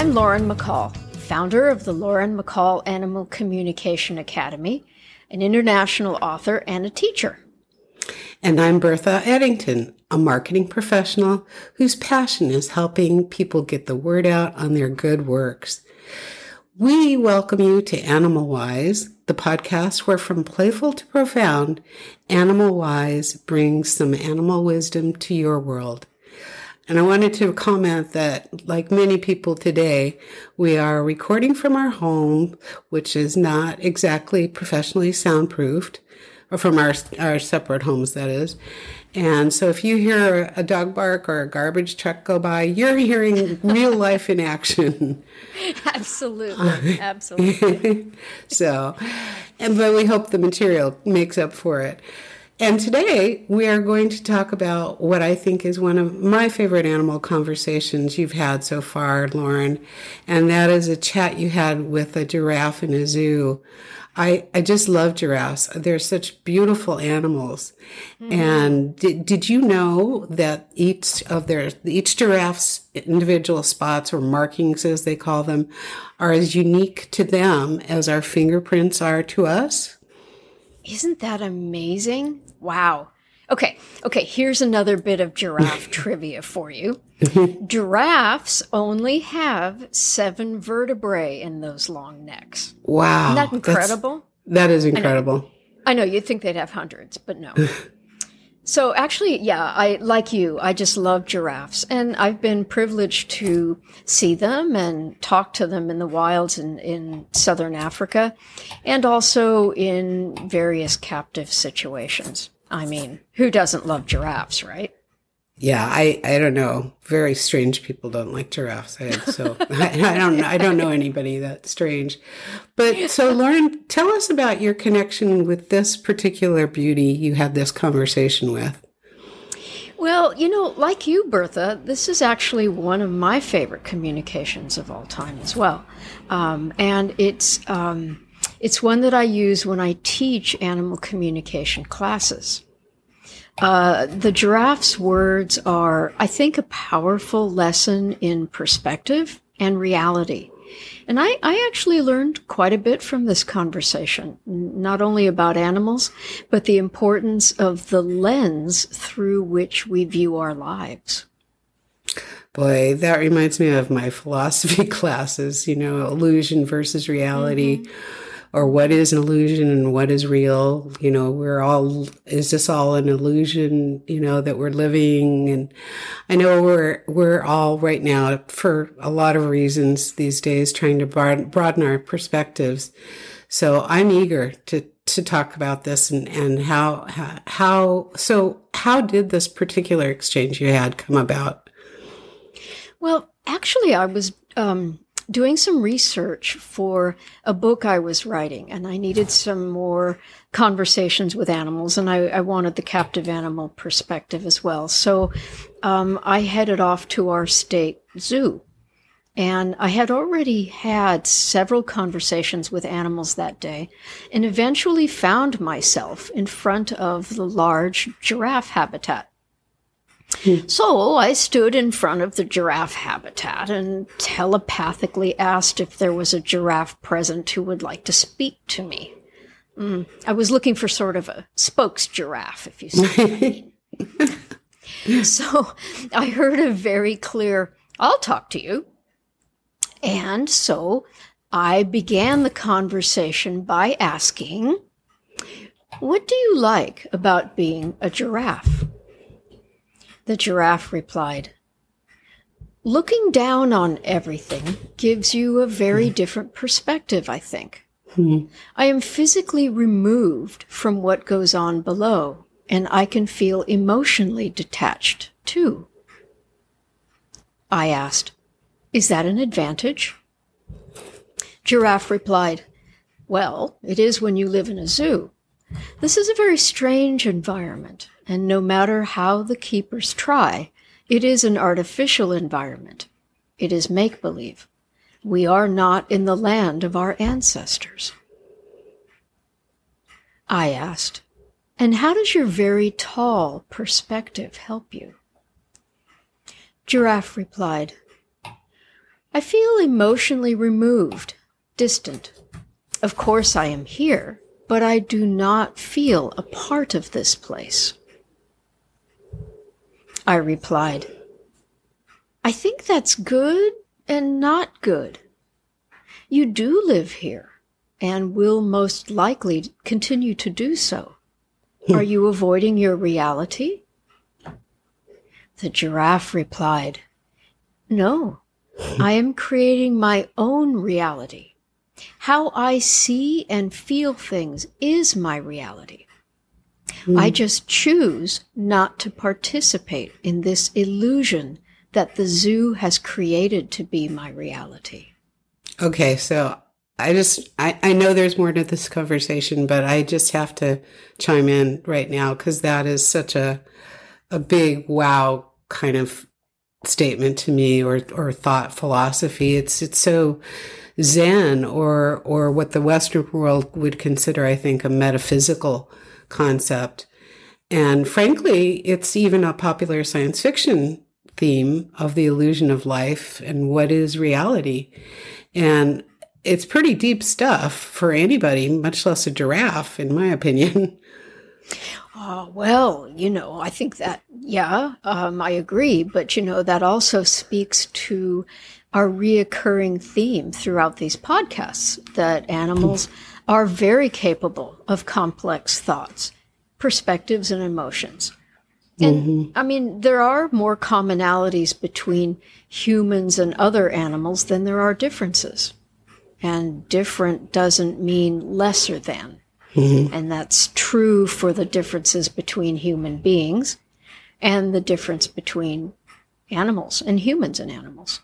I'm Lauren McCall, founder of the Lauren McCall Animal Communication Academy, an international author and a teacher. And I'm Bertha Eddington, a marketing professional whose passion is helping people get the word out on their good works. We welcome you to Animal Wise, the podcast where from playful to profound, Animal Wise brings some animal wisdom to your world. And I wanted to comment that, like many people today, we are recording from our home, which is not exactly professionally soundproofed, or from our, our separate homes, that is. And so if you hear a dog bark or a garbage truck go by, you're hearing real life in action. Absolutely. Absolutely. so, and but we hope the material makes up for it. And today we are going to talk about what I think is one of my favorite animal conversations you've had so far, Lauren. And that is a chat you had with a giraffe in a zoo. I, I just love giraffes. They're such beautiful animals. Mm-hmm. And did, did you know that each of their, each giraffe's individual spots or markings, as they call them, are as unique to them as our fingerprints are to us? Isn't that amazing? Wow. Okay, okay, here's another bit of giraffe trivia for you. Giraffes only have seven vertebrae in those long necks. Wow. Isn't that incredible? That's, that is incredible. I know, I know you'd think they'd have hundreds, but no. so actually, yeah, I like you, I just love giraffes. And I've been privileged to see them and talk to them in the wilds in, in southern Africa and also in various captive situations. I mean, who doesn't love giraffes, right? Yeah, I, I don't know. Very strange people don't like giraffes. So I, I don't I don't know anybody that's strange. But so Lauren, tell us about your connection with this particular beauty you had this conversation with. Well, you know, like you, Bertha, this is actually one of my favorite communications of all time as well, um, and it's. Um, it's one that I use when I teach animal communication classes. Uh, the giraffe's words are, I think, a powerful lesson in perspective and reality. And I, I actually learned quite a bit from this conversation, not only about animals, but the importance of the lens through which we view our lives. Boy, that reminds me of my philosophy classes, you know, illusion versus reality. Mm-hmm or what is an illusion and what is real. You know, we're all, is this all an illusion, you know, that we're living? And I know we're, we're all right now for a lot of reasons these days trying to broaden our perspectives. So I'm eager to, to talk about this and, and how, how, so how did this particular exchange you had come about? Well, actually, I was, um, doing some research for a book I was writing, and I needed some more conversations with animals, and I, I wanted the captive animal perspective as well. So um, I headed off to our state zoo. And I had already had several conversations with animals that day and eventually found myself in front of the large giraffe habitat. So I stood in front of the giraffe habitat and telepathically asked if there was a giraffe present who would like to speak to me. Mm, I was looking for sort of a spokes giraffe, if you see what I mean. so I heard a very clear, I'll talk to you. And so I began the conversation by asking, What do you like about being a giraffe? The giraffe replied, Looking down on everything gives you a very hmm. different perspective, I think. Hmm. I am physically removed from what goes on below, and I can feel emotionally detached, too. I asked, Is that an advantage? Giraffe replied, Well, it is when you live in a zoo. This is a very strange environment and no matter how the keepers try, it is an artificial environment. It is make believe. We are not in the land of our ancestors. I asked, and how does your very tall perspective help you? Giraffe replied, I feel emotionally removed, distant. Of course, I am here, but I do not feel a part of this place. I replied, I think that's good and not good. You do live here and will most likely continue to do so. Hmm. Are you avoiding your reality? The giraffe replied, No, hmm. I am creating my own reality. How I see and feel things is my reality. I hmm. just choose not to participate in this illusion that the zoo has created to be my reality. Okay, so I just I, I know there's more to this conversation, but I just have to chime in right now because that is such a a big wow kind of statement to me or or thought philosophy. It's it's so Zen or or what the Western world would consider, I think, a metaphysical concept. And frankly, it's even a popular science fiction theme of the illusion of life and what is reality. And it's pretty deep stuff for anybody, much less a giraffe, in my opinion. Uh, well, you know, I think that, yeah, um, I agree. But, you know, that also speaks to our reoccurring theme throughout these podcasts that animals are very capable of complex thoughts, perspectives, and emotions. And mm-hmm. I mean, there are more commonalities between humans and other animals than there are differences. And different doesn't mean lesser than. Mm-hmm. And that's true for the differences between human beings and the difference between animals and humans and animals.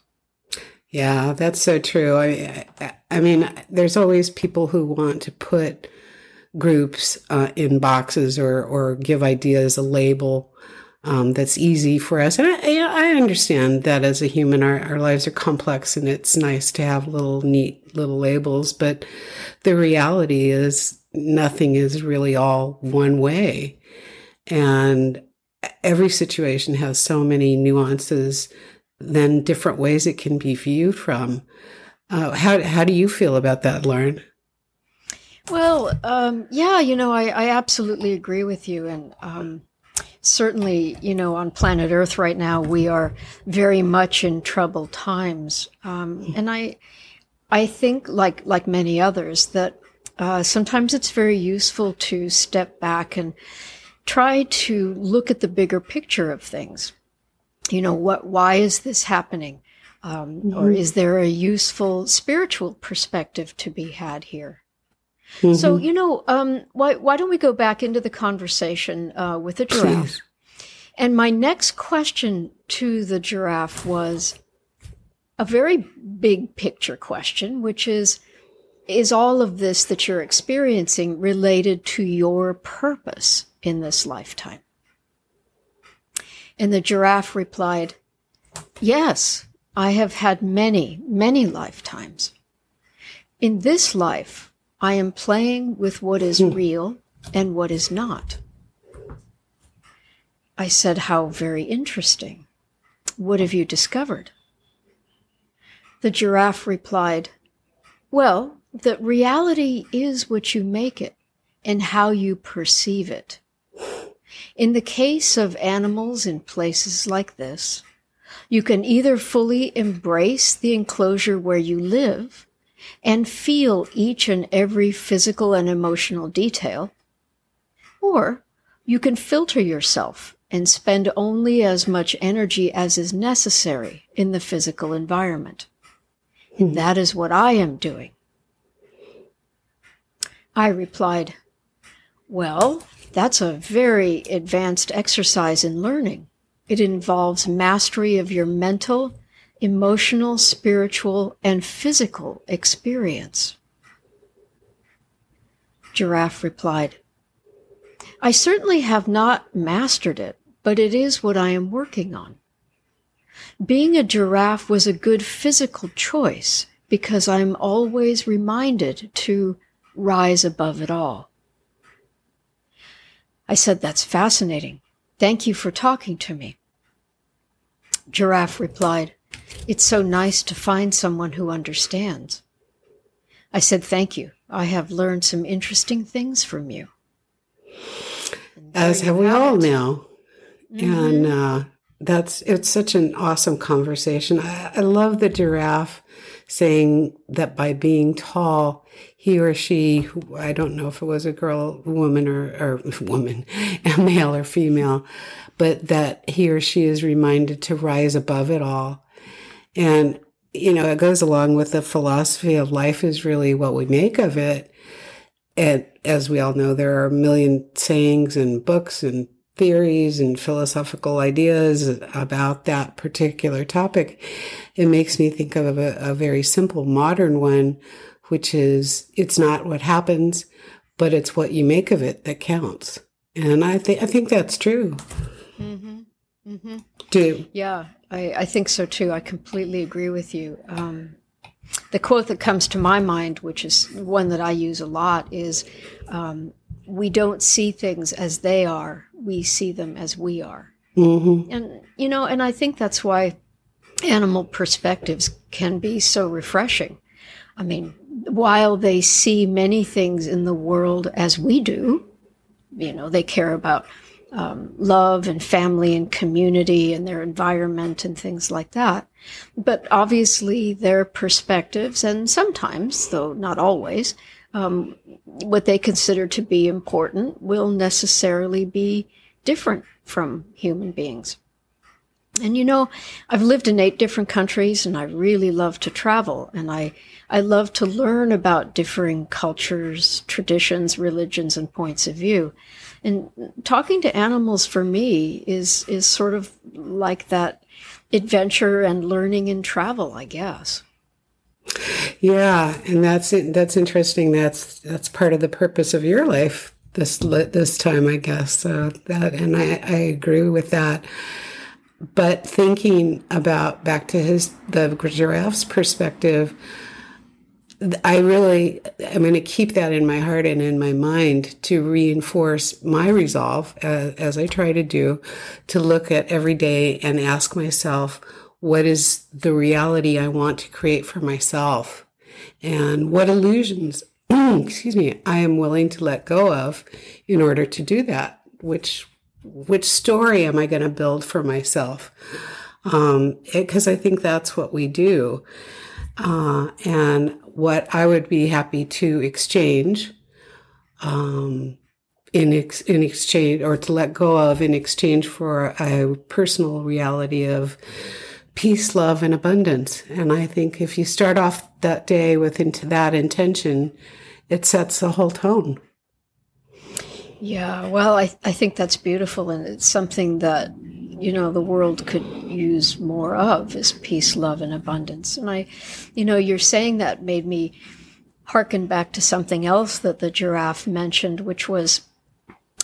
Yeah, that's so true. I, I mean, there's always people who want to put groups uh, in boxes or or give ideas a label um, that's easy for us. And I, I, understand that as a human, our, our lives are complex and it's nice to have little neat little labels. But the reality is, nothing is really all one way. And every situation has so many nuances, then different ways it can be viewed from. Uh, how, how do you feel about that, Lauren? Well, um, yeah, you know, I, I absolutely agree with you. And, um, certainly, you know, on planet Earth right now, we are very much in troubled times. Um, and I, I think, like like many others, that uh, sometimes it's very useful to step back and try to look at the bigger picture of things. You know, what? Why is this happening? Um, mm-hmm. Or is there a useful spiritual perspective to be had here? Mm-hmm. So, you know, um, why, why don't we go back into the conversation uh, with the giraffe? Please. And my next question to the giraffe was a very big picture question, which is Is all of this that you're experiencing related to your purpose in this lifetime? And the giraffe replied, Yes, I have had many, many lifetimes. In this life, I am playing with what is hmm. real and what is not. I said, How very interesting. What have you discovered? The giraffe replied, Well, that reality is what you make it and how you perceive it. In the case of animals in places like this, you can either fully embrace the enclosure where you live and feel each and every physical and emotional detail, or you can filter yourself and spend only as much energy as is necessary in the physical environment. And that is what I am doing. I replied, Well, that's a very advanced exercise in learning. It involves mastery of your mental emotional, spiritual, and physical experience? Giraffe replied, I certainly have not mastered it, but it is what I am working on. Being a giraffe was a good physical choice because I'm always reminded to rise above it all. I said, That's fascinating. Thank you for talking to me. Giraffe replied, It's so nice to find someone who understands. I said, Thank you. I have learned some interesting things from you. As have we all now. Mm-hmm. And uh, that's it's such an awesome conversation. I, I love the giraffe saying that by being tall, he or she, I don't know if it was a girl, woman, or, or woman, a male or female, but that he or she is reminded to rise above it all. And, you know, it goes along with the philosophy of life is really what we make of it. And as we all know, there are a million sayings and books and theories and philosophical ideas about that particular topic. It makes me think of a, a very simple modern one, which is it's not what happens, but it's what you make of it that counts. And I think I think that's true. Mm-hmm. Mm-hmm. Do yeah, I, I think so too. I completely agree with you. Um, the quote that comes to my mind, which is one that I use a lot, is um, We don't see things as they are, we see them as we are. Mm-hmm. And, you know, and I think that's why animal perspectives can be so refreshing. I mean, while they see many things in the world as we do, you know, they care about um, love and family and community and their environment and things like that. But obviously, their perspectives, and sometimes, though not always, um, what they consider to be important will necessarily be different from human beings. And you know, I've lived in eight different countries and I really love to travel and I, I love to learn about differing cultures, traditions, religions, and points of view. And talking to animals for me is is sort of like that adventure and learning and travel, I guess. Yeah, and that's that's interesting. That's that's part of the purpose of your life this this time, I guess. So that, and I, I agree with that. But thinking about back to his the giraffe's perspective, I really, I'm going to keep that in my heart and in my mind to reinforce my resolve, uh, as I try to do, to look at every day and ask myself, what is the reality I want to create for myself? And what illusions, excuse me, I am willing to let go of in order to do that? Which, which story am I going to build for myself? Um, because I think that's what we do. Uh, and what I would be happy to exchange um, in ex- in exchange or to let go of in exchange for a personal reality of peace, love, and abundance. And I think if you start off that day with into that intention, it sets the whole tone. Yeah, well, I, I think that's beautiful, and it's something that you know the world could use more of is peace love and abundance and i you know you're saying that made me hearken back to something else that the giraffe mentioned which was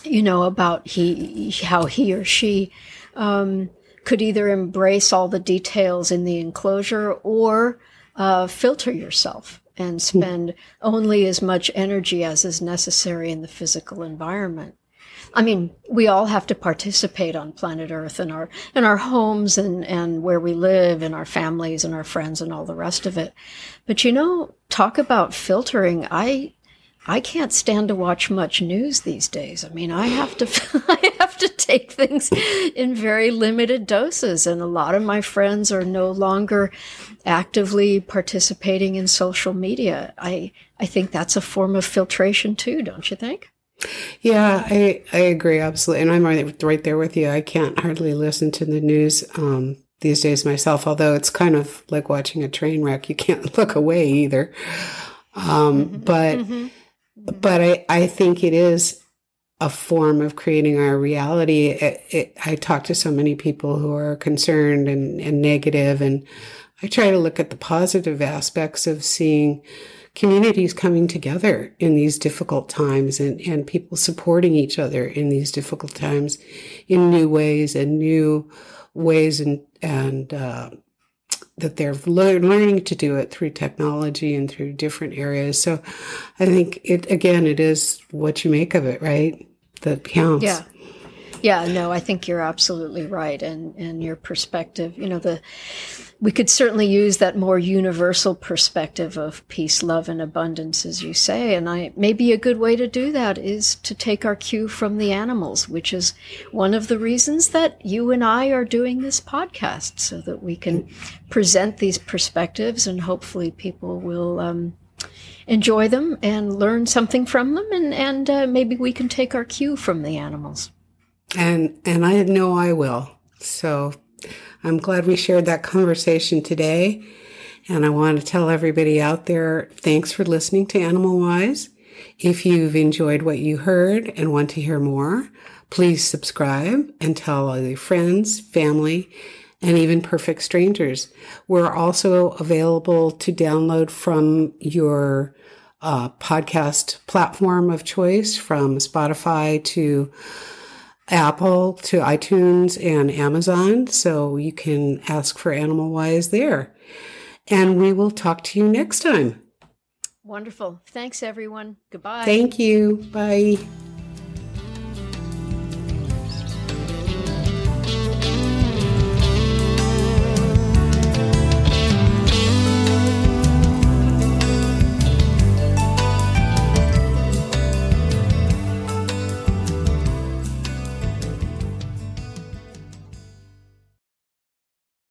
you know about he how he or she um, could either embrace all the details in the enclosure or uh, filter yourself and spend only as much energy as is necessary in the physical environment I mean, we all have to participate on planet Earth in our in our homes and and where we live and our families and our friends and all the rest of it. But you know, talk about filtering. I I can't stand to watch much news these days. I mean, I have to I have to take things in very limited doses and a lot of my friends are no longer actively participating in social media. I I think that's a form of filtration too, don't you think? Yeah, I, I agree absolutely, and I'm right, right there with you. I can't hardly listen to the news um, these days myself, although it's kind of like watching a train wreck. You can't look away either. Um, mm-hmm. But mm-hmm. but I I think it is a form of creating our reality. It, it, I talk to so many people who are concerned and, and negative, and I try to look at the positive aspects of seeing communities coming together in these difficult times and, and people supporting each other in these difficult times in new ways and new ways and, and, uh, that they're learning to do it through technology and through different areas. So I think it, again, it is what you make of it, right? That counts. Yeah. Yeah, no, I think you're absolutely right, and and your perspective. You know, the we could certainly use that more universal perspective of peace, love, and abundance, as you say. And I maybe a good way to do that is to take our cue from the animals, which is one of the reasons that you and I are doing this podcast, so that we can present these perspectives, and hopefully people will. Um, enjoy them and learn something from them, and, and uh, maybe we can take our cue from the animals. And and I know I will. So I'm glad we shared that conversation today. And I want to tell everybody out there, thanks for listening to Animal Wise. If you've enjoyed what you heard and want to hear more, please subscribe and tell all your friends, family, and even perfect strangers. We're also available to download from your uh, podcast platform of choice, from Spotify to Apple to iTunes and Amazon. So you can ask for Animal Wise there. And we will talk to you next time. Wonderful. Thanks, everyone. Goodbye. Thank you. Bye.